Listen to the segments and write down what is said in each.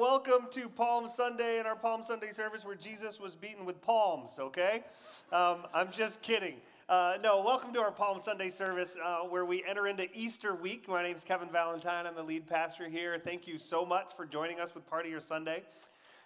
welcome to Palm Sunday and our Palm Sunday service where Jesus was beaten with palms, okay? Um, I'm just kidding. Uh, no, welcome to our Palm Sunday service uh, where we enter into Easter week. My name is Kevin Valentine. I'm the lead pastor here. Thank you so much for joining us with part of your Sunday.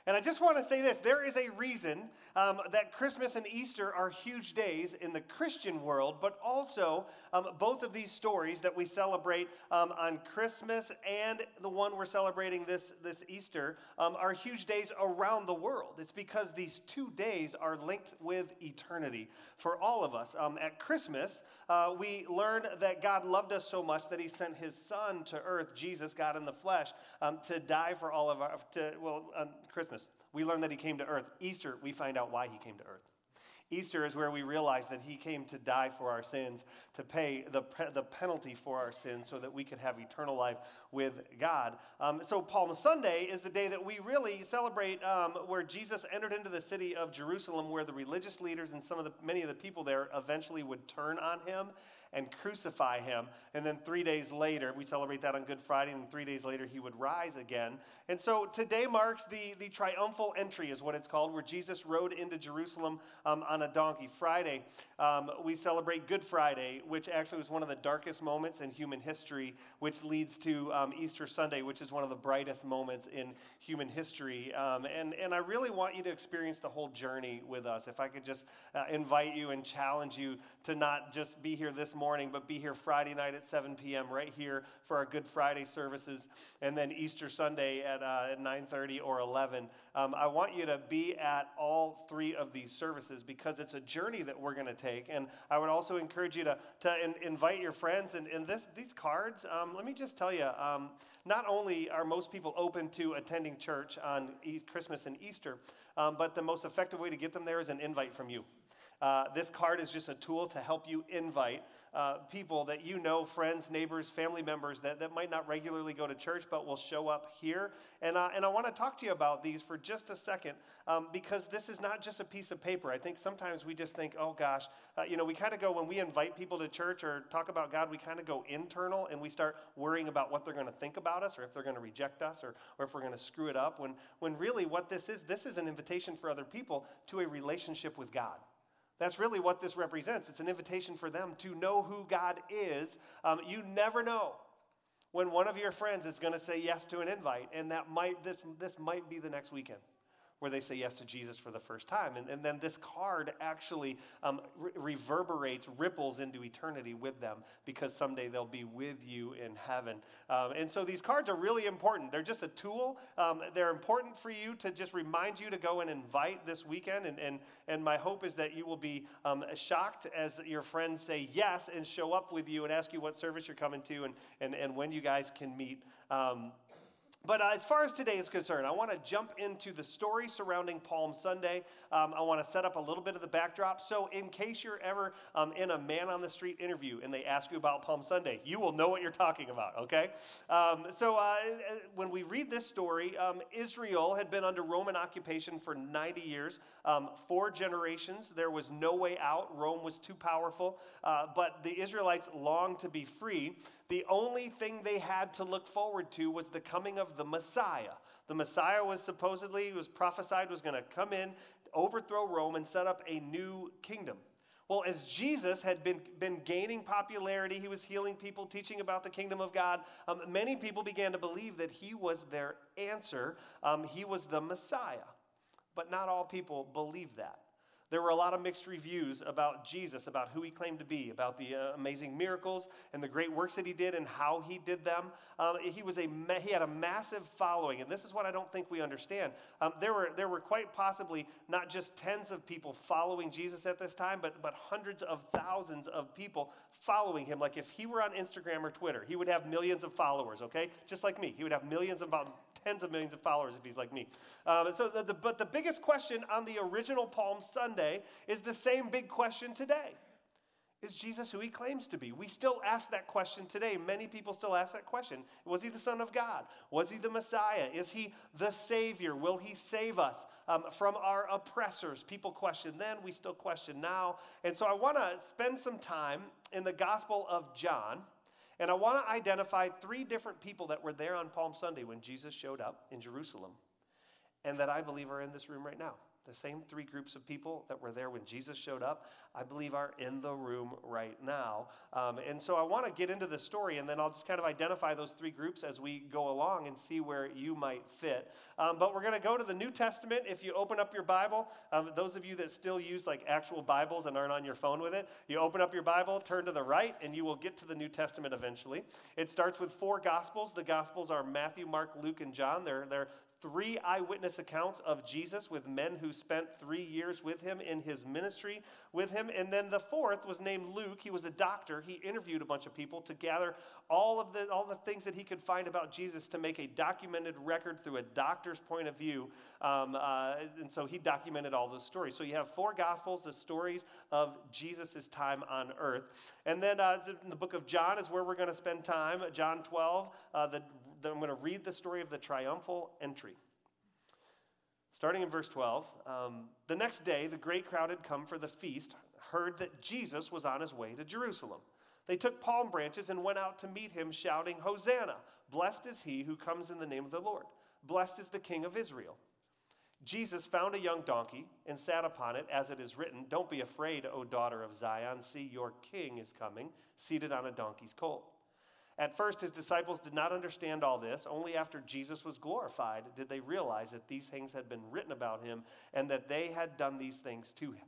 And I just want to say this there is a reason um, that Christmas and Easter are huge days in the Christian world, but also um, both of these stories that we celebrate um, on Christmas and the one we're celebrating this, this Easter um, are huge days around the world. It's because these two days are linked with eternity for all of us. Um, at Christmas, uh, we learn that God loved us so much that he sent his son to earth, Jesus, God in the flesh, um, to die for all of our, to, well, on Christmas we learn that he came to earth. Easter, we find out why he came to earth. Easter is where we realize that he came to die for our sins, to pay the, the penalty for our sins so that we could have eternal life with God. Um, so, Palm Sunday is the day that we really celebrate um, where Jesus entered into the city of Jerusalem, where the religious leaders and some of the many of the people there eventually would turn on him and crucify him. And then three days later, we celebrate that on Good Friday, and three days later, he would rise again. And so today marks the, the triumphal entry, is what it's called, where Jesus rode into Jerusalem um, on a donkey. Friday, um, we celebrate Good Friday, which actually was one of the darkest moments in human history, which leads to um, Easter Sunday, which is one of the brightest moments in human history. Um, and, and I really want you to experience the whole journey with us. If I could just uh, invite you and challenge you to not just be here this morning morning, but be here Friday night at 7 p.m. right here for our Good Friday services, and then Easter Sunday at, uh, at 9:30 or 11. Um, I want you to be at all three of these services because it's a journey that we're going to take, and I would also encourage you to to in, invite your friends. And, and this these cards, um, let me just tell you, um, not only are most people open to attending church on Christmas and Easter, um, but the most effective way to get them there is an invite from you. Uh, this card is just a tool to help you invite uh, people that you know, friends, neighbors, family members that, that might not regularly go to church but will show up here. And, uh, and I want to talk to you about these for just a second um, because this is not just a piece of paper. I think sometimes we just think, oh gosh, uh, you know, we kind of go when we invite people to church or talk about God, we kind of go internal and we start worrying about what they're going to think about us or if they're going to reject us or, or if we're going to screw it up. When, when really what this is, this is an invitation for other people to a relationship with God. That's really what this represents. It's an invitation for them to know who God is. Um, you never know when one of your friends is going to say yes to an invite, and that might this, this might be the next weekend where they say yes to Jesus for the first time. And, and then this card actually um, re- reverberates, ripples into eternity with them because someday they'll be with you in heaven. Um, and so these cards are really important. They're just a tool. Um, they're important for you to just remind you to go and invite this weekend. And, and, and my hope is that you will be um, shocked as your friends say yes and show up with you and ask you what service you're coming to and, and, and when you guys can meet. Um, but uh, as far as today is concerned, I want to jump into the story surrounding Palm Sunday. Um, I want to set up a little bit of the backdrop. So, in case you're ever um, in a man on the street interview and they ask you about Palm Sunday, you will know what you're talking about, okay? Um, so, uh, when we read this story, um, Israel had been under Roman occupation for 90 years, um, four generations. There was no way out, Rome was too powerful, uh, but the Israelites longed to be free. The only thing they had to look forward to was the coming of the Messiah. The Messiah was supposedly, was prophesied, was going to come in, overthrow Rome, and set up a new kingdom. Well, as Jesus had been, been gaining popularity, he was healing people, teaching about the kingdom of God, um, many people began to believe that he was their answer. Um, he was the Messiah. But not all people believed that. There were a lot of mixed reviews about Jesus, about who he claimed to be, about the uh, amazing miracles and the great works that he did and how he did them. Um, he, was a, he had a massive following, and this is what I don't think we understand. Um, there, were, there were quite possibly not just tens of people following Jesus at this time, but, but hundreds of thousands of people following him. Like if he were on Instagram or Twitter, he would have millions of followers, okay? Just like me. He would have millions of tens of millions of followers if he's like me. Um, so the, the, but the biggest question on the original Palm Sunday is the same big question today. Is Jesus who he claims to be? We still ask that question today. Many people still ask that question. Was he the Son of God? Was he the Messiah? Is he the Savior? Will he save us um, from our oppressors? People question then, we still question now. And so I want to spend some time in the Gospel of John And I want to identify three different people that were there on Palm Sunday when Jesus showed up in Jerusalem and that I believe are in this room right now. The same three groups of people that were there when Jesus showed up, I believe are in the room right now. Um, and so I want to get into the story, and then I'll just kind of identify those three groups as we go along and see where you might fit. Um, but we're going to go to the New Testament. If you open up your Bible, um, those of you that still use like actual Bibles and aren't on your phone with it, you open up your Bible, turn to the right, and you will get to the New Testament eventually. It starts with four Gospels. The Gospels are Matthew, Mark, Luke, and John. They're, they're three eyewitness accounts of Jesus with men who spent three years with him in his ministry with him. And then the fourth was named Luke. He was a doctor. He interviewed a bunch of people to gather all of the, all the things that he could find about Jesus to make a documented record through a doctor's point of view. Um, uh, and so he documented all those stories. So you have four gospels, the stories of Jesus' time on earth. And then uh, the book of John is where we're going to spend time. John 12, uh, the I'm going to read the story of the triumphal entry. Starting in verse 12, um, the next day, the great crowd had come for the feast, heard that Jesus was on his way to Jerusalem. They took palm branches and went out to meet him, shouting, Hosanna! Blessed is he who comes in the name of the Lord. Blessed is the King of Israel. Jesus found a young donkey and sat upon it, as it is written, Don't be afraid, O daughter of Zion. See, your king is coming, seated on a donkey's colt. At first, his disciples did not understand all this. Only after Jesus was glorified did they realize that these things had been written about him and that they had done these things to him.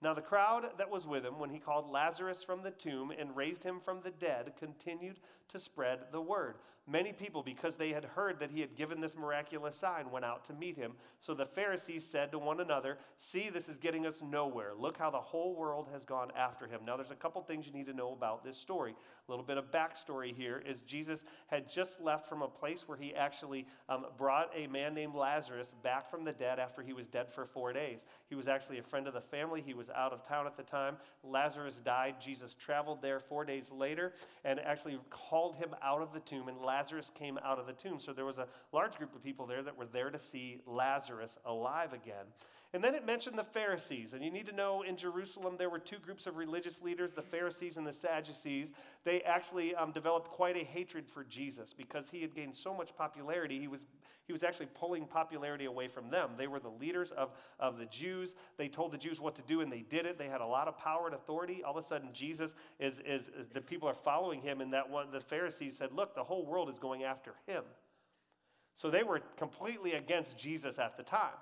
Now, the crowd that was with him when he called Lazarus from the tomb and raised him from the dead continued to spread the word. Many people, because they had heard that he had given this miraculous sign, went out to meet him. So the Pharisees said to one another, See, this is getting us nowhere. Look how the whole world has gone after him. Now, there's a couple things you need to know about this story. A little bit of backstory here is Jesus had just left from a place where he actually um, brought a man named Lazarus back from the dead after he was dead for four days. He was actually a friend of the family. He was out of town at the time. Lazarus died. Jesus traveled there four days later and actually called him out of the tomb and Lazarus Lazarus came out of the tomb. So there was a large group of people there that were there to see Lazarus alive again. And then it mentioned the Pharisees. And you need to know in Jerusalem, there were two groups of religious leaders, the Pharisees and the Sadducees. They actually um, developed quite a hatred for Jesus because he had gained so much popularity. He was, he was actually pulling popularity away from them. They were the leaders of, of the Jews. They told the Jews what to do, and they did it. They had a lot of power and authority. All of a sudden, Jesus is, is, is the people are following him, and that one, the Pharisees said, Look, the whole world is going after him. So they were completely against Jesus at the time.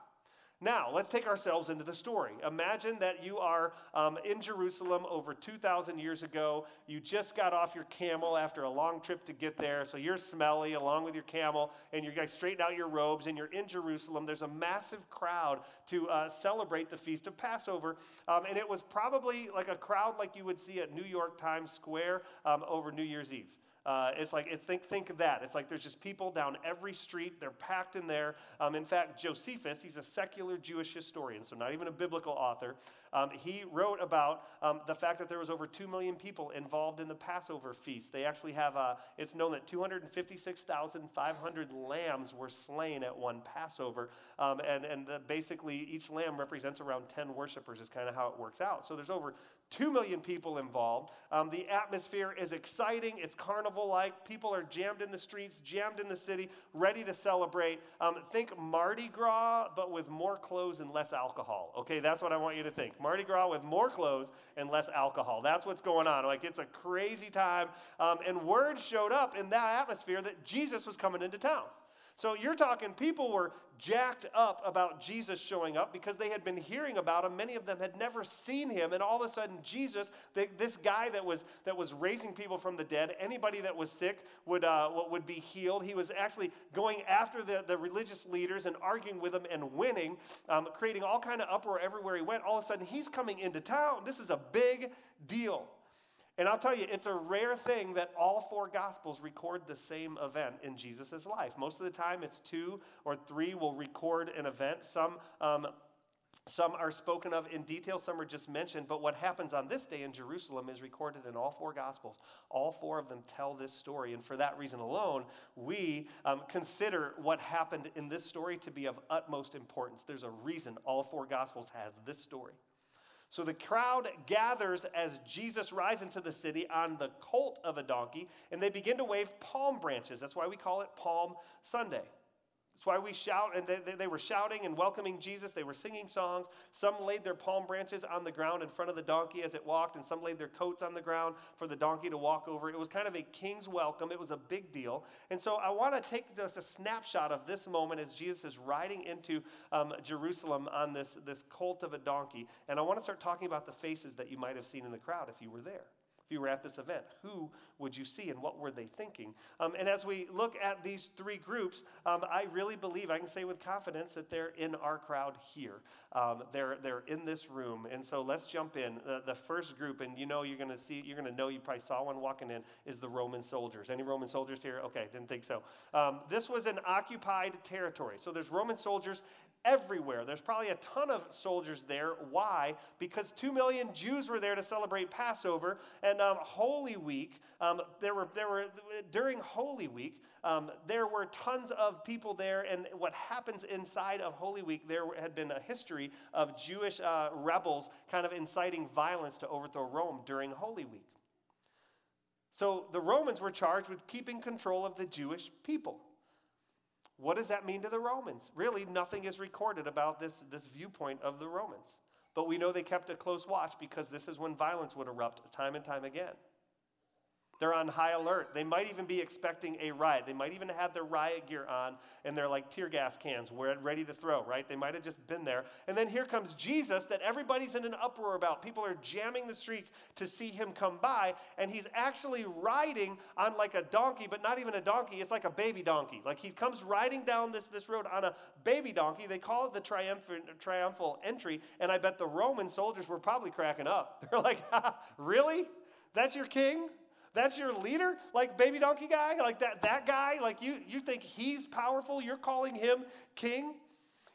Now, let's take ourselves into the story. Imagine that you are um, in Jerusalem over 2,000 years ago. You just got off your camel after a long trip to get there, so you're smelly along with your camel, and you guys straighten out your robes, and you're in Jerusalem. There's a massive crowd to uh, celebrate the Feast of Passover, um, and it was probably like a crowd like you would see at New York Times Square um, over New Year's Eve. Uh, it's like, it, think, think of that. It's like there's just people down every street. They're packed in there. Um, in fact, Josephus, he's a secular Jewish historian, so not even a biblical author. Um, he wrote about um, the fact that there was over 2 million people involved in the Passover feast. They actually have, a, it's known that 256,500 lambs were slain at one Passover. Um, and and the, basically, each lamb represents around 10 worshipers, is kind of how it works out. So there's over 2 million people involved. Um, the atmosphere is exciting, it's carnival like. People are jammed in the streets, jammed in the city, ready to celebrate. Um, think Mardi Gras, but with more clothes and less alcohol. Okay, that's what I want you to think. Mardi Gras with more clothes and less alcohol. That's what's going on. Like, it's a crazy time. Um, and word showed up in that atmosphere that Jesus was coming into town. So you're talking people were jacked up about Jesus showing up because they had been hearing about him. Many of them had never seen him, and all of a sudden, Jesus, this guy that was that was raising people from the dead, anybody that was sick would uh, would be healed. He was actually going after the, the religious leaders and arguing with them and winning, um, creating all kind of uproar everywhere he went. All of a sudden, he's coming into town. This is a big deal. And I'll tell you, it's a rare thing that all four Gospels record the same event in Jesus' life. Most of the time, it's two or three will record an event. Some, um, some are spoken of in detail, some are just mentioned. But what happens on this day in Jerusalem is recorded in all four Gospels. All four of them tell this story. And for that reason alone, we um, consider what happened in this story to be of utmost importance. There's a reason all four Gospels have this story. So the crowd gathers as Jesus rides into the city on the colt of a donkey, and they begin to wave palm branches. That's why we call it Palm Sunday. That's why we shout, and they, they, were shouting and welcoming Jesus. They were singing songs. Some laid their palm branches on the ground in front of the donkey as it walked, and some laid their coats on the ground for the donkey to walk over. It was kind of a king's welcome. It was a big deal. And so I want to take just a snapshot of this moment as Jesus is riding into um, Jerusalem on this, this colt of a donkey. And I want to start talking about the faces that you might have seen in the crowd if you were there if you were at this event? Who would you see and what were they thinking? Um, and as we look at these three groups, um, I really believe, I can say with confidence, that they're in our crowd here. Um, they're, they're in this room. And so let's jump in. Uh, the first group, and you know you're going to see, you're going to know you probably saw one walking in, is the Roman soldiers. Any Roman soldiers here? Okay, didn't think so. Um, this was an occupied territory. So there's Roman soldiers everywhere. There's probably a ton of soldiers there. Why? Because two million Jews were there to celebrate Passover and um, Holy Week. Um, there were there were during Holy Week. Um, there were tons of people there, and what happens inside of Holy Week, there had been a history of Jewish uh, rebels kind of inciting violence to overthrow Rome during Holy Week. So the Romans were charged with keeping control of the Jewish people. What does that mean to the Romans? Really, nothing is recorded about this, this viewpoint of the Romans. But we know they kept a close watch because this is when violence would erupt time and time again. They're on high alert. They might even be expecting a riot. They might even have their riot gear on and they're like tear gas cans ready to throw, right? They might have just been there. And then here comes Jesus that everybody's in an uproar about. People are jamming the streets to see him come by, and he's actually riding on like a donkey, but not even a donkey. It's like a baby donkey. Like he comes riding down this, this road on a baby donkey. They call it the triumphant, triumphal entry, and I bet the Roman soldiers were probably cracking up. They're like, really? That's your king? That's your leader? Like baby donkey guy? Like that, that guy? Like you, you think he's powerful? You're calling him king?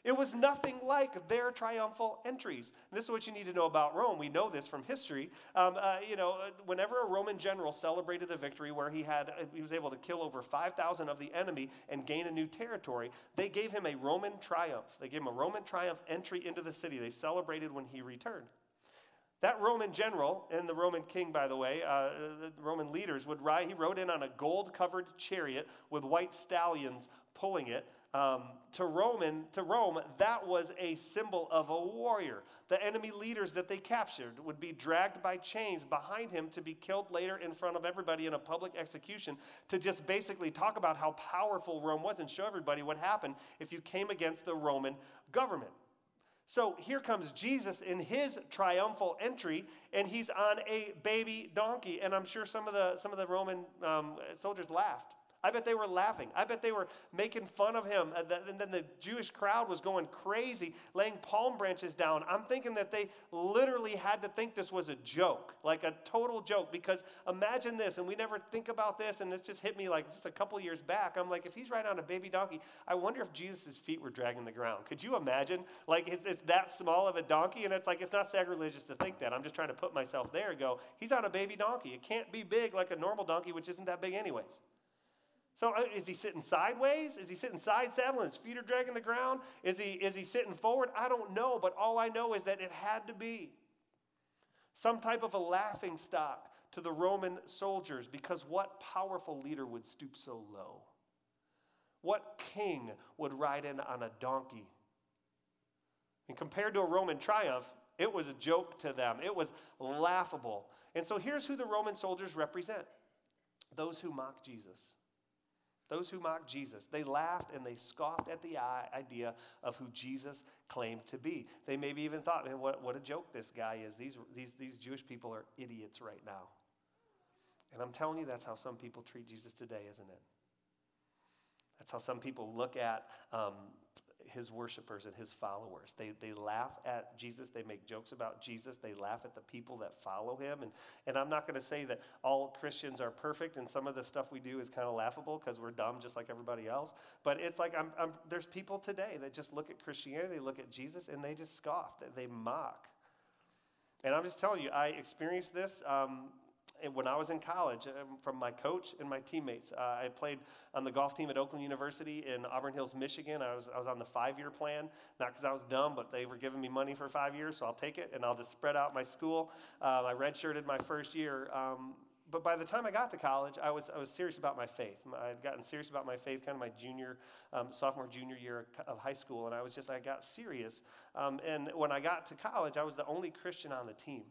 It was nothing like their triumphal entries. And this is what you need to know about Rome. We know this from history. Um, uh, you know, whenever a Roman general celebrated a victory where he had he was able to kill over 5,000 of the enemy and gain a new territory, they gave him a Roman triumph. They gave him a Roman triumph entry into the city. They celebrated when he returned. That Roman general and the Roman king, by the way, uh, the Roman leaders would ride. He rode in on a gold covered chariot with white stallions pulling it. Um, to Roman, to Rome, that was a symbol of a warrior. The enemy leaders that they captured would be dragged by chains behind him to be killed later in front of everybody in a public execution to just basically talk about how powerful Rome was and show everybody what happened if you came against the Roman government. So here comes Jesus in his triumphal entry, and he's on a baby donkey. And I'm sure some of the, some of the Roman um, soldiers laughed. I bet they were laughing. I bet they were making fun of him. And then the Jewish crowd was going crazy, laying palm branches down. I'm thinking that they literally had to think this was a joke, like a total joke. Because imagine this, and we never think about this, and this just hit me like just a couple years back. I'm like, if he's riding on a baby donkey, I wonder if Jesus' feet were dragging the ground. Could you imagine? Like, it's that small of a donkey, and it's like, it's not sacrilegious to think that. I'm just trying to put myself there and go, he's on a baby donkey. It can't be big like a normal donkey, which isn't that big, anyways. So uh, is he sitting sideways? Is he sitting side saddle and his feet are dragging the ground? Is he, is he sitting forward? I don't know, but all I know is that it had to be some type of a laughing stock to the Roman soldiers because what powerful leader would stoop so low? What king would ride in on a donkey? And compared to a Roman triumph, it was a joke to them. It was laughable. And so here's who the Roman soldiers represent those who mock Jesus. Those who mocked Jesus, they laughed and they scoffed at the idea of who Jesus claimed to be. They maybe even thought, man, what, what a joke this guy is. These, these, these Jewish people are idiots right now. And I'm telling you, that's how some people treat Jesus today, isn't it? That's how some people look at um, his worshipers and his followers. They, they laugh at Jesus. They make jokes about Jesus. They laugh at the people that follow him. And, and I'm not going to say that all Christians are perfect and some of the stuff we do is kind of laughable because we're dumb just like everybody else. But it's like I'm, I'm, there's people today that just look at Christianity, look at Jesus, and they just scoff, they mock. And I'm just telling you, I experienced this. Um, when I was in college um, from my coach and my teammates. Uh, I played on the golf team at Oakland University in Auburn Hills, Michigan. I was, I was on the five year plan, not because I was dumb, but they were giving me money for five years, so I'll take it and I'll just spread out my school. Um, I redshirted my first year. Um, but by the time I got to college, I was, I was serious about my faith. I had gotten serious about my faith kind of my junior, um, sophomore, junior year of high school. And I was just, I got serious. Um, and when I got to college, I was the only Christian on the team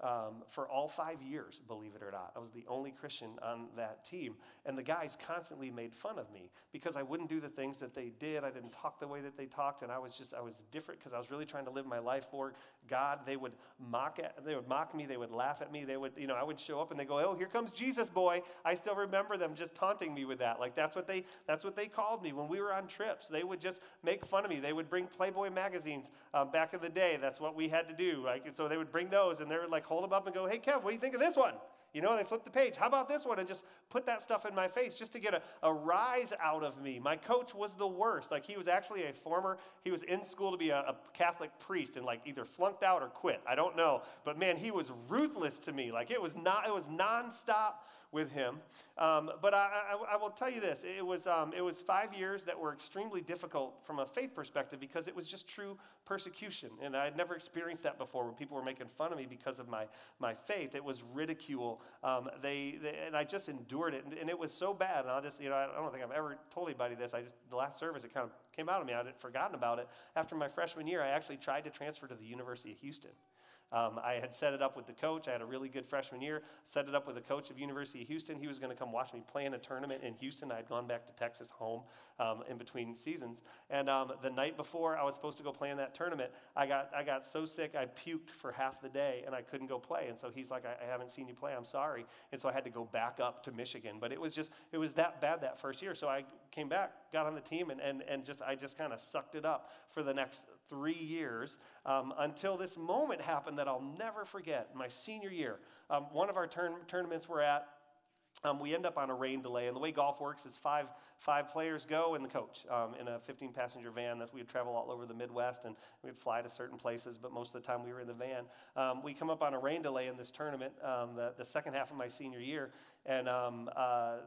um, for all five years, believe it or not. I was the only Christian on that team. And the guys constantly made fun of me because I wouldn't do the things that they did. I didn't talk the way that they talked. And I was just, I was different because I was really trying to live my life for God. They would mock at, they would mock me. They would laugh at me. They would, you know, I would show up and they go, oh, here comes Jesus boy. I still remember them just taunting me with that. Like that's what they, that's what they called me when we were on trips. They would just make fun of me. They would bring Playboy magazines um, back in the day. That's what we had to do. Like, so they would bring those and they were like, hold them up and go, hey, Kev, what do you think of this one? You know, they flip the page. How about this one? And just put that stuff in my face just to get a, a rise out of me. My coach was the worst. Like, he was actually a former, he was in school to be a, a Catholic priest and, like, either flunked out or quit. I don't know. But man, he was ruthless to me. Like, it was not, it was nonstop with him. Um, but I, I, I, will tell you this it was, um, it was five years that were extremely difficult from a faith perspective because it was just true persecution. And I had never experienced that before when people were making fun of me because of my, my faith. It was ridicule. Um, they, they, and I just endured it. And, and, it was so bad. And I'll just, you know, I don't think I've ever told anybody this. I just, the last service, it kind of came out of me. I had forgotten about it. After my freshman year, I actually tried to transfer to the University of Houston. Um, I had set it up with the coach. I had a really good freshman year. Set it up with the coach of University of Houston. He was going to come watch me play in a tournament in Houston. I had gone back to Texas home um, in between seasons. And um, the night before I was supposed to go play in that tournament, I got, I got so sick I puked for half the day and I couldn't go play. And so he's like, I, I haven't seen you play. I'm sorry. And so I had to go back up to Michigan. But it was just, it was that bad that first year. So I came back, got on the team, and, and, and just I just kind of sucked it up for the next three years um, until this moment happened that I'll never forget. My senior year, um, one of our turn- tournaments we're at, um, we end up on a rain delay. And the way golf works is five, five players go and the coach um, in a 15 passenger van. That we would travel all over the Midwest and we'd fly to certain places, but most of the time we were in the van. Um, we come up on a rain delay in this tournament, um, the, the second half of my senior year, and um, uh,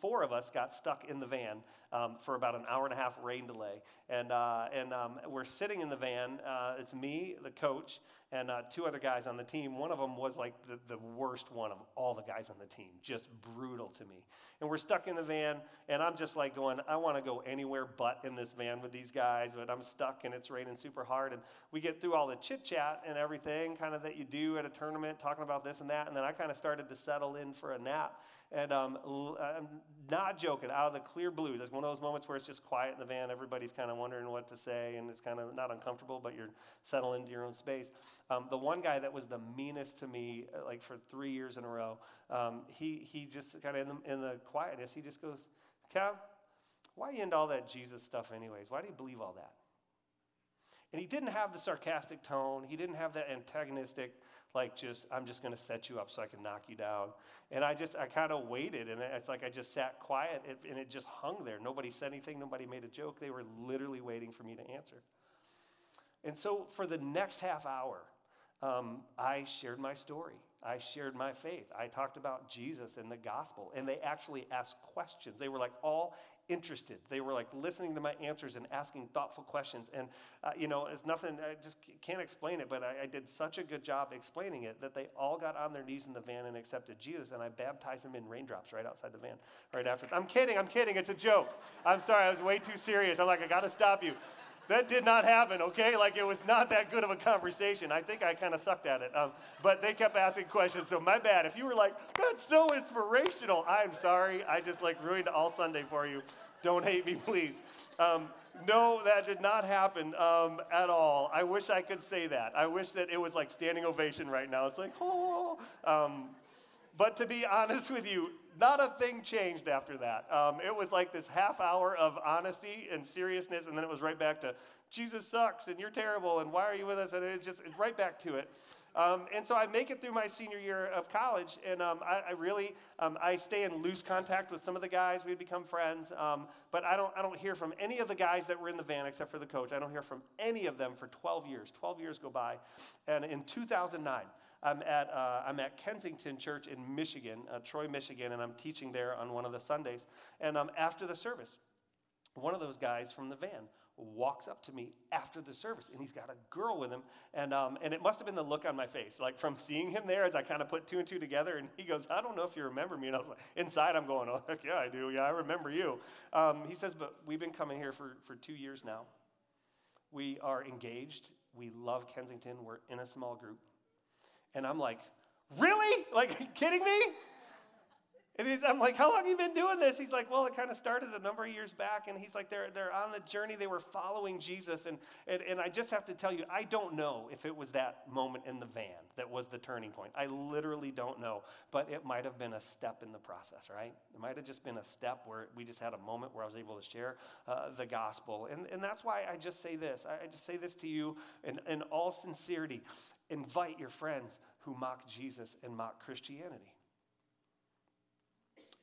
four of us got stuck in the van um, for about an hour and a half rain delay. And, uh, and um, we're sitting in the van. Uh, it's me, the coach, and uh, two other guys on the team. One of them was like the, the worst one of all the guys on the team, just brutal to me. And we're stuck in the van, and I'm just like going, I want to go anywhere but in this van with these guys, but I'm stuck and it's raining super hard. And we get through all the chit chat and everything kind of that you do at a tournament, talking about this and that. And then I kind of started to settle in for a nap. And um, I'm not joking, out of the clear blue, there's one of those moments where it's just quiet in the van. Everybody's kind of wondering what to say, and it's kind of not uncomfortable, but you're settling into your own space. Um, the one guy that was the meanest to me, uh, like for three years in a row, um, he, he just kind of in the, in the quietness, he just goes, Kev, why you into all that Jesus stuff, anyways? Why do you believe all that? And he didn't have the sarcastic tone. He didn't have that antagonistic, like, just, I'm just going to set you up so I can knock you down. And I just, I kind of waited. And it's like I just sat quiet and it just hung there. Nobody said anything. Nobody made a joke. They were literally waiting for me to answer. And so for the next half hour, um, I shared my story. I shared my faith. I talked about Jesus and the gospel. And they actually asked questions. They were like all interested. They were like listening to my answers and asking thoughtful questions. And, uh, you know, it's nothing, I just can't explain it, but I, I, did such a good job explaining it that they all got on their knees in the van and accepted Jesus. And I baptized them in raindrops right outside the van right after. I'm kidding, I'm kidding. It's a joke. I'm sorry, I was way too serious. I'm like, I got to stop you. That did not happen, okay? Like it was not that good of a conversation. I think I kind of sucked at it. Um, but they kept asking questions, so my bad. If you were like, that's so inspirational, I'm sorry. I just like ruined all Sunday for you. Don't hate me, please. Um, no, that did not happen um, at all. I wish I could say that. I wish that it was like standing ovation right now. It's like, oh. But to be honest with you, not a thing changed after that. Um, it was like this half hour of honesty and seriousness, and then it was right back to Jesus sucks and you're terrible and why are you with us? And it's just right back to it. Um, and so I make it through my senior year of college, and um, I, I, really um, I stay in loose contact with some of the guys. We become friends, um, but I don't I don't hear from any of the guys that were in the van except for the coach. I don't hear from any of them for 12 years. 12 years go by, and in 2009. I'm at, uh, I'm at Kensington Church in Michigan, uh, Troy, Michigan, and I'm teaching there on one of the Sundays. And um, after the service, one of those guys from the van walks up to me after the service and he's got a girl with him. And, um, and it must have been the look on my face like from seeing him there as i kind of put two and two together and he goes i don't know if you remember me. And i was like inside i'm going oh heck yeah i do. Yeah i remember you. Um, he says but we've been coming here for, for two years now. We are engaged. We love kensington. We're in a small group and i'm like really? Like kidding me and I'm like, how long have you been doing this? He's like, well, it kind of started a number of years back. And he's like, they're, they're on the journey. They were following Jesus. And, and, and I just have to tell you, I don't know if it was that moment in the van that was the turning point. I literally don't know. But it might have been a step in the process, right? It might have just been a step where we just had a moment where I was able to share uh, the gospel. And, and that's why I just say this. I just say this to you in, in all sincerity. Invite your friends who mock Jesus and mock Christianity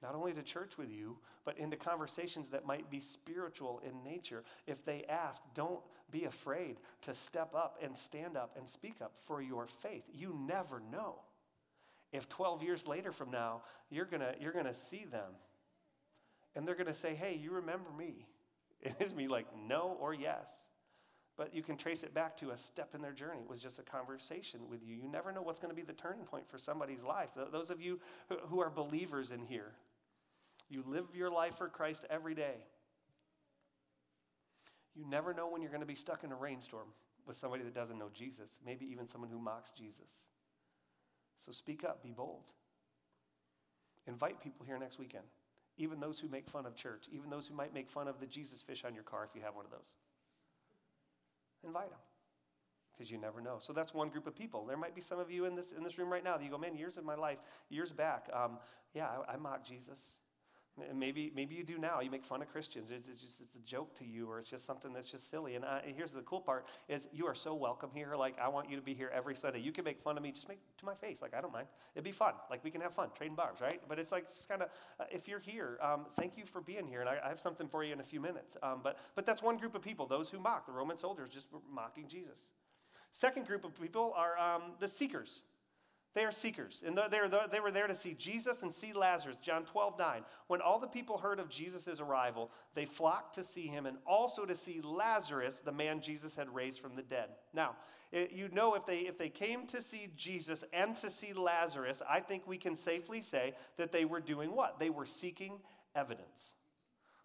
not only to church with you, but into conversations that might be spiritual in nature. If they ask, don't be afraid to step up and stand up and speak up for your faith. You never know. If 12 years later from now, you're going you're going to see them and they're going to say, hey, you remember me? It is me like no or yes. But you can trace it back to a step in their journey. It was just a conversation with you. You never know what's going to be the turning point for somebody's life. Those of you who are believers in here, you live your life for Christ every day. You never know when you're going to be stuck in a rainstorm with somebody that doesn't know Jesus, maybe even someone who mocks Jesus. So speak up, be bold. Invite people here next weekend, even those who make fun of church, even those who might make fun of the Jesus fish on your car if you have one of those. Invite them because you never know. So that's one group of people. There might be some of you in this, in this room right now that you go, man, years of my life, years back, um, yeah, I, I mocked Jesus. Maybe, maybe you do now. You make fun of Christians. It's, it's, just it's a joke to you, or it's just something that's just silly. And I, here's the cool part: is you are so welcome here. Like I want you to be here every Sunday. You can make fun of me, just make to my face. Like I don't mind. It'd be fun. Like we can have fun, trading barbs, right? But it's like it's kind of uh, if you're here, um, thank you for being here, and I, I, have something for you in a few minutes. Um, but but that's one group of people: those who mock the Roman soldiers, just mocking Jesus. Second group of people are um, the seekers. They are seekers, and they were there to see Jesus and see Lazarus. John 12, 9. When all the people heard of Jesus' arrival, they flocked to see him and also to see Lazarus, the man Jesus had raised from the dead. Now, eh, you know, if they, if they came to see Jesus and to see Lazarus, I think we can safely say that they were doing what? They were seeking evidence.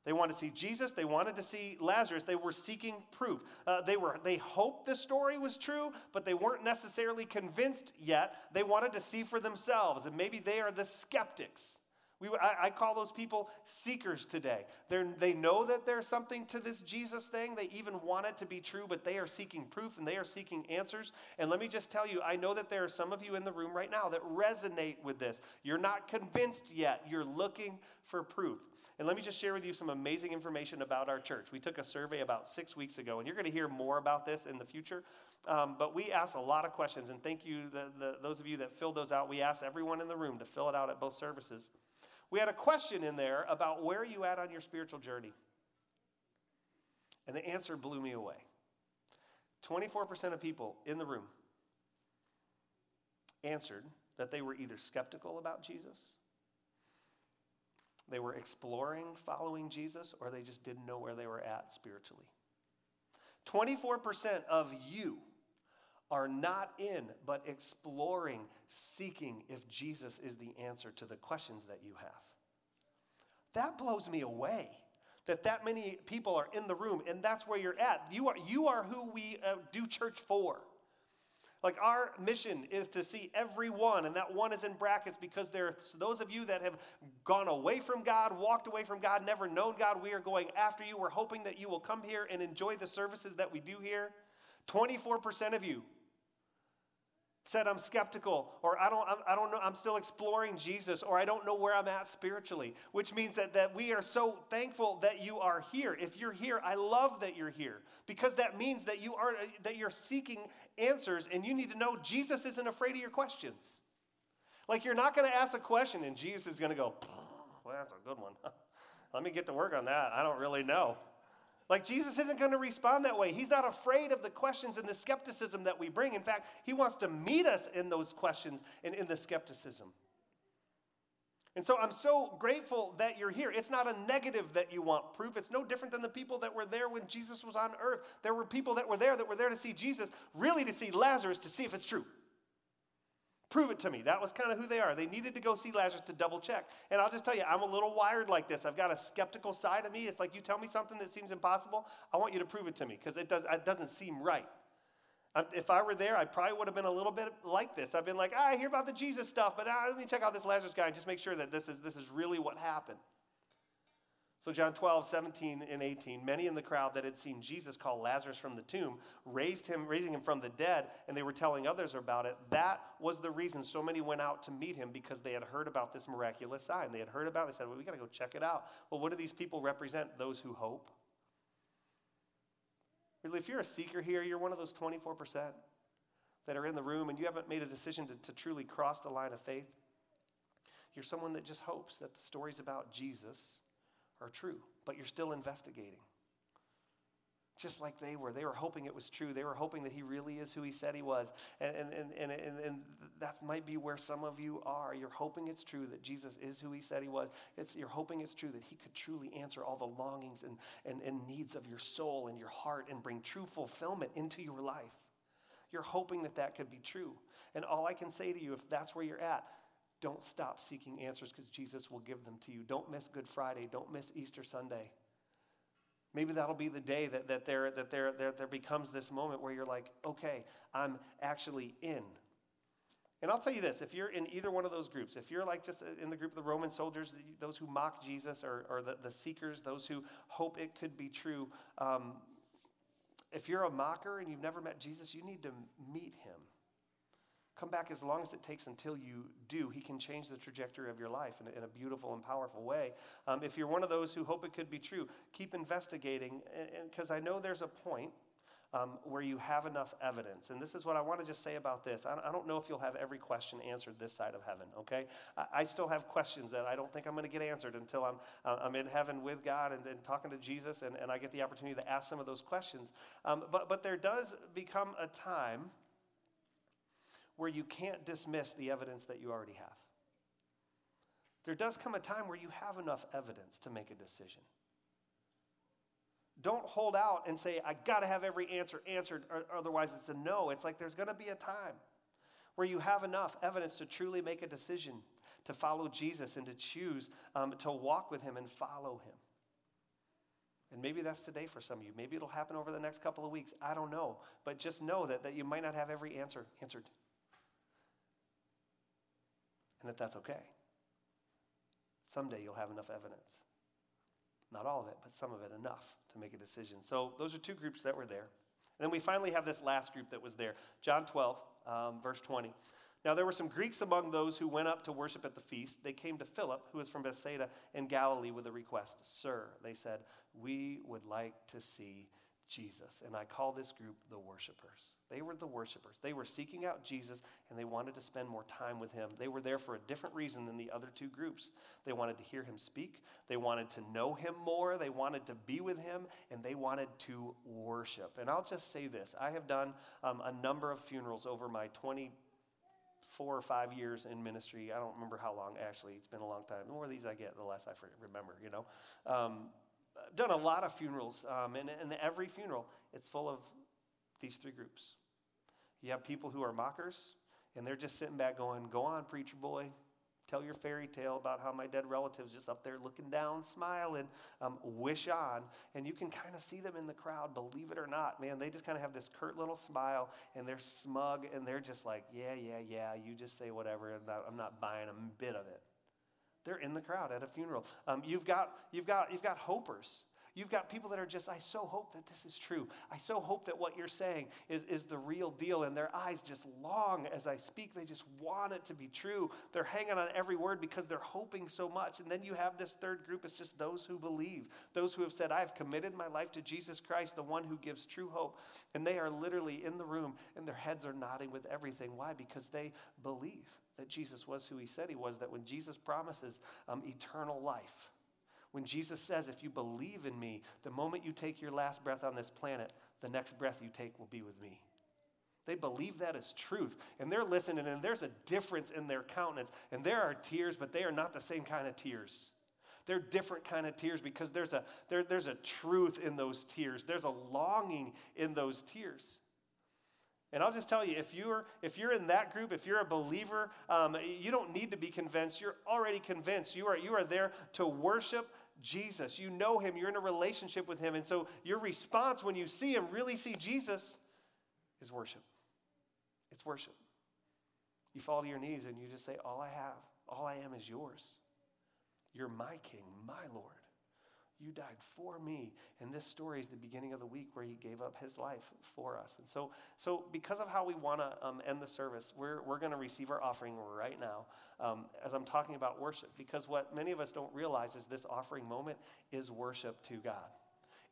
They wanted to see Jesus. They wanted to see Lazarus. They were seeking proof. Uh, they, were, they hoped the story was true, but they weren't necessarily convinced yet. They wanted to see for themselves, and maybe they are the skeptics. We, I, I, call those people seekers today. They're, they know that there's something to this Jesus thing. They even want it to be true, but they are seeking proof and they are seeking answers. And let me just tell you, I know that there are some of you in the room right now that resonate with this. You're not convinced yet, you're looking for proof. And let me just share with you some amazing information about our church. We took a survey about six weeks ago, and you're going to hear more about this in the future. Um, but we asked a lot of questions, and thank you, the, the, those of you that filled those out. We asked everyone in the room to fill it out at both services. We had a question in there about where are you at on your spiritual journey? And the answer blew me away. 24% of people in the room answered that they were either skeptical about Jesus, they were exploring following Jesus, or they just didn't know where they were at spiritually. 24% of you are not in, but exploring, seeking if Jesus is the answer to the questions that you have. That blows me away that that many people are in the room and that's where you're at. You are, you are who we uh, do church for. Like our mission is to see everyone, and that one is in brackets because there are those of you that have gone away from God, walked away from God, never known God. We are going after you. We're hoping that you will come here and enjoy the services that we do here. 24% of you said i'm skeptical or i don't i don't know i'm still exploring jesus or i don't know where i'm at spiritually which means that, that we are so thankful that you are here. If you're here i love that you're here because that means that you are that you're seeking answers and you need to know jesus isn't afraid of your questions. Like you're not going to ask a question and jesus is going to go well that's a good one. Let me get to work on that. I don't really know Like, Jesus isn't going to respond that way. He's not afraid of the questions and the skepticism that we bring. In fact, he wants to meet us in those questions and in the skepticism. And so I'm so grateful that you're here. It's not a negative that you want proof. It's no different than the people that were there when Jesus was on earth. There were people that were there that were there to see Jesus, really to see Lazarus to see if it's true. Prove it to me. That was kind of who they are. They needed to go see Lazarus to double check. And I'll just tell you, I'm a little wired like this. I've got a skeptical side of me. It's like you tell me something that seems impossible, I want you to prove it to me because it, does, it doesn't seem right. If I were there, I probably would have been a little bit like this. I've been like, ah, I hear about the Jesus stuff, but ah, let me check out this Lazarus guy and just make sure that this is, this is really what happened. So, John 12, 17, and 18, many in the crowd that had seen Jesus call Lazarus from the tomb raised him, raising him from the dead, and they were telling others about it. That was the reason so many went out to meet him because they had heard about this miraculous sign. They had heard about it. They said, Well, we got to go check it out. Well, what do these people represent? Those who hope. Really, if you're a seeker here, you're one of those 24% that are in the room and you haven't made a decision to, to truly cross the line of faith. You're someone that just hopes that the stories about Jesus are true, but you're still investigating. Just like they were. They were hoping it was true. They were hoping that he really is who he said he was. And, and, and, and, and, that might be where some of you are. You're hoping it's true that Jesus is who he said he was. It's, you're hoping it's true that he could truly answer all the longings and, and, and needs of your soul and your heart and bring true fulfillment into your life. You're hoping that that could be true. And all I can say to you, if that's where you're at, don't stop seeking answers because Jesus will give them to you. Don't miss Good Friday. Don't miss Easter Sunday. Maybe that'll be the day that, that, there, that there, there, there becomes this moment where you're like, okay, I'm actually in. And I'll tell you this if you're in either one of those groups, if you're like just in the group of the Roman soldiers, those who mock Jesus, or, or the, the seekers, those who hope it could be true, um, if you're a mocker and you've never met Jesus, you need to meet him. Come back as long as it takes until you do. He can change the trajectory of your life in a, in a beautiful and powerful way. Um, if you're one of those who hope it could be true, keep investigating, because I know there's a point um, where you have enough evidence. And this is what I want to just say about this. I, I don't know if you'll have every question answered this side of heaven, okay? I, I still have questions that I don't think I'm going to get answered until I'm, uh, I'm in heaven with God and, and talking to Jesus and, and I get the opportunity to ask some of those questions. Um, but, but there does become a time where you can't dismiss the evidence that you already have. There does come a time where you have enough evidence to make a decision. Don't hold out and say, I got to have every answer answered, otherwise it's a no. It's like there's going to be a time where you have enough evidence to truly make a decision to follow Jesus and to choose um, to walk with him and follow him. And maybe that's today for some of you. Maybe it'll happen over the next couple of weeks. I don't know. But just know that, that you might not have every answer answered and that that's okay. Someday you'll have enough evidence. Not all of it, but some of it enough to make a decision. So those are two groups that were there. And then we finally have this last group that was there. John 12, um, verse 20. Now there were some Greeks among those who went up to worship at the feast. They came to Philip, who was from Bethsaida in Galilee, with a request. Sir, they said, we would like to see Jesus. And I call this group the worshipers. They were the worshipers. They were seeking out Jesus and they wanted to spend more time with him. They were there for a different reason than the other two groups. They wanted to hear him speak, they wanted to know him more, they wanted to be with him, and they wanted to worship. And I'll just say this I have done um, a number of funerals over my 20 four or five years in ministry. I don't remember how long, actually. It's been a long time. The more of these I get, the less I remember, you know. Um, I've done a lot of funerals, um, and, and every funeral, it's full of these three groups. You have people who are mockers, and they're just sitting back going, Go on, preacher boy. Tell your fairy tale about how my dead relative's just up there looking down, smiling, um, wish on. And you can kind of see them in the crowd, believe it or not, man. They just kind of have this curt little smile, and they're smug, and they're just like, Yeah, yeah, yeah, you just say whatever, and I'm not buying a bit of it. They're in the crowd at a funeral. Um, you've, got, you've, got, you've got hopers. You've got people that are just, I so hope that this is true. I so hope that what you're saying is, is the real deal. And their eyes just long as I speak. They just want it to be true. They're hanging on every word because they're hoping so much. And then you have this third group. It's just those who believe, those who have said, I have committed my life to Jesus Christ, the one who gives true hope. And they are literally in the room and their heads are nodding with everything. Why? Because they believe that Jesus was who he said he was, that when Jesus promises um, eternal life, When Jesus says, If you believe in me, the moment you take your last breath on this planet, the next breath you take will be with me. They believe that is truth. And they're listening, and there's a difference in their countenance. And there are tears, but they are not the same kind of tears. They're different kind of tears because there's a, there, there's a truth in those tears. There's a longing in those tears. And I'll just tell you, if you're if you're in that group, if you're a believer, um, you don't need to be convinced. You're already convinced. You are you are there to worship Jesus. You know him. You're in a relationship with him, and so your response when you see him, really see Jesus, is worship. It's worship. You fall to your knees and you just say, "All I have, all I am, is yours. You're my King, my Lord." You died for me. And this story is the beginning of the week where he gave up his life for us. And so, so because of how we want to um, end the service, we're, we're going to receive our offering right now um, as I'm talking about worship. Because what many of us don't realize is this offering moment is worship to God.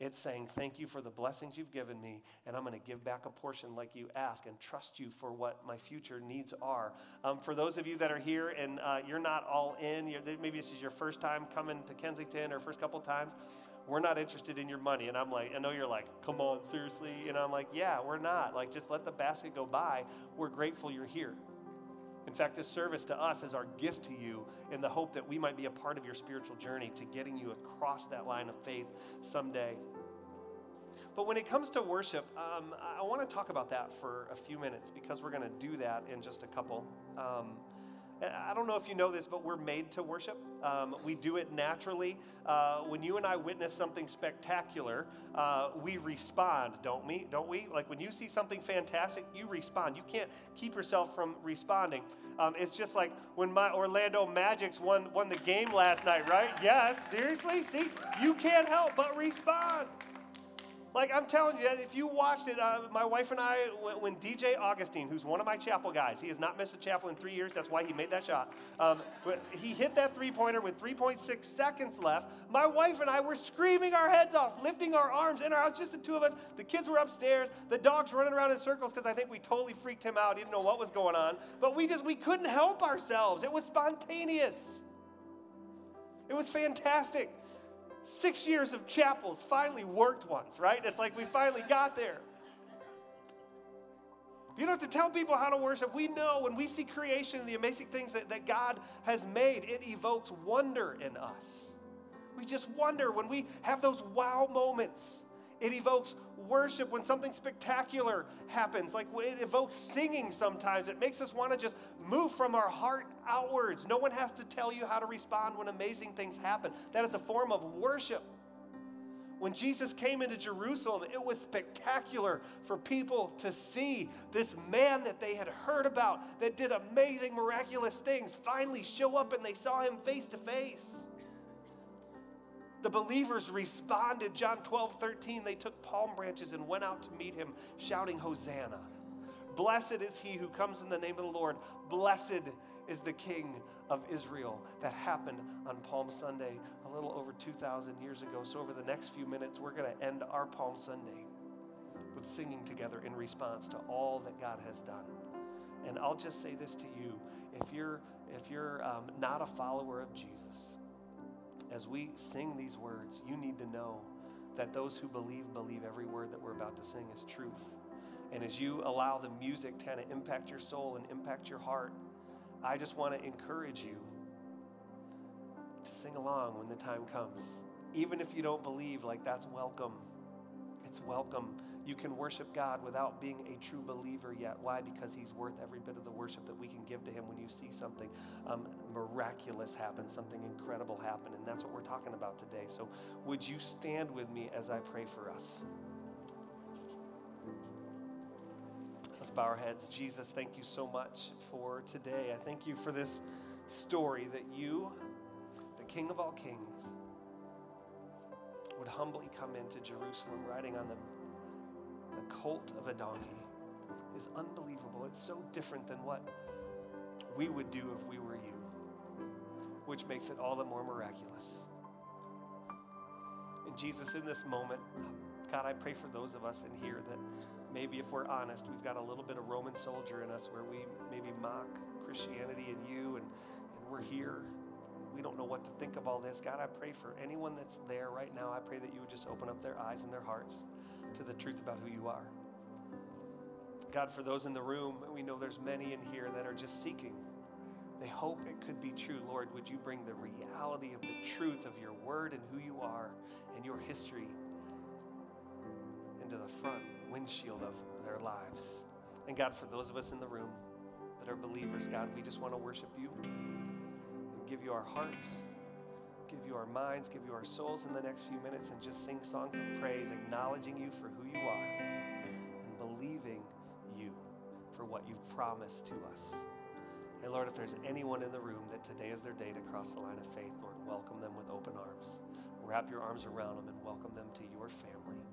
It's saying, Thank you for the blessings you've given me, and I'm going to give back a portion like you ask and trust you for what my future needs are. Um, for those of you that are here and uh, you're not all in, maybe this is your first time coming to Kensington or first couple times, we're not interested in your money. And I'm like, I know you're like, come on, seriously? And I'm like, yeah, we're not. Like, just let the basket go by. We're grateful you're here. In fact, this service to us is our gift to you in the hope that we might be a part of your spiritual journey to getting you across that line of faith someday. But when it comes to worship, um, I want to talk about that for a few minutes because we're going to do that in just a couple. Um, I don't know if you know this, but we're made to worship. Um, we do it naturally. Uh, when you and I witness something spectacular, uh, we respond, don't we? Don't we? Like when you see something fantastic, you respond. You can't keep yourself from responding. Um, it's just like when my Orlando Magics won won the game last night, right? Yes, seriously. See, you can't help but respond. Like I'm telling you, if you watched it, uh, my wife and I, when, DJ Augustin, who's one of my chapel guys, he has not missed a chapel in three years. That's why he made that shot. Um, he hit that three pointer with 3.6 seconds left. My wife and I were screaming our heads off, lifting our arms in our house, just the two of us. The kids were upstairs. The dogs running around in circles because I think we totally freaked him out. He didn't know what was going on. But we just we couldn't help ourselves. It was spontaneous. It was fantastic. Six years of chapels finally worked once, right? It's like we finally got there. You don't have to tell people how to worship. We know when we see creation and the amazing things that, that God has made, it evokes wonder in us. We just wonder when we have those wow moments. It evokes worship when something spectacular happens. Like it evokes singing sometimes. It makes us want to just move from our heart outwards. No one has to tell you how to respond when amazing things happen. That is a form of worship. When Jesus came into Jerusalem, it was spectacular for people to see this man that they had heard about that did amazing, miraculous things finally show up and they saw him face to face. The believers responded. John 12, 13, they took palm branches and went out to meet him, shouting, Hosanna. Blessed is he who comes in the name of the Lord. Blessed is the King of Israel. That happened on Palm Sunday a little over 2,000 years ago. So, over the next few minutes, we're going to end our Palm Sunday with singing together in response to all that God has done. And I'll just say this to you if you're, if you're um, not a follower of Jesus, as we sing these words, you need to know that those who believe, believe every word that we're about to sing is truth. And as you allow the music to kind of impact your soul and impact your heart, I just want to encourage you to sing along when the time comes. Even if you don't believe, like that's welcome. It's welcome you can worship God without being a true believer yet. Why? Because He's worth every bit of the worship that we can give to Him when you see something um, miraculous happen, something incredible happen. And that's what we're talking about today. So, would you stand with me as I pray for us? Let's bow our heads. Jesus, thank you so much for today. I thank you for this story that you, the King of all kings, would humbly come into Jerusalem riding on the the colt of a donkey is unbelievable. It's so different than what we would do if we were you, which makes it all the more miraculous. And Jesus, in this moment, God, I pray for those of us in here that maybe if we're honest, we've got a little bit of Roman soldier in us where we maybe mock Christianity and you, and, and we're here. Don't know what to think of all this. God, I pray for anyone that's there right now. I pray that you would just open up their eyes and their hearts to the truth about who you are. God, for those in the room, we know there's many in here that are just seeking. They hope it could be true. Lord, would you bring the reality of the truth of your word and who you are and your history into the front windshield of their lives? And God, for those of us in the room that are believers, God, we just want to worship you give you our hearts, give you our minds, give you our souls in the next few minutes, and just sing songs of praise, acknowledging you for who you are and believing you for what you've promised to us. Hey, Lord, if there's anyone in the room that today is their day to cross the line of faith, Lord, welcome them with open arms. Wrap your arms around them and welcome them to your family.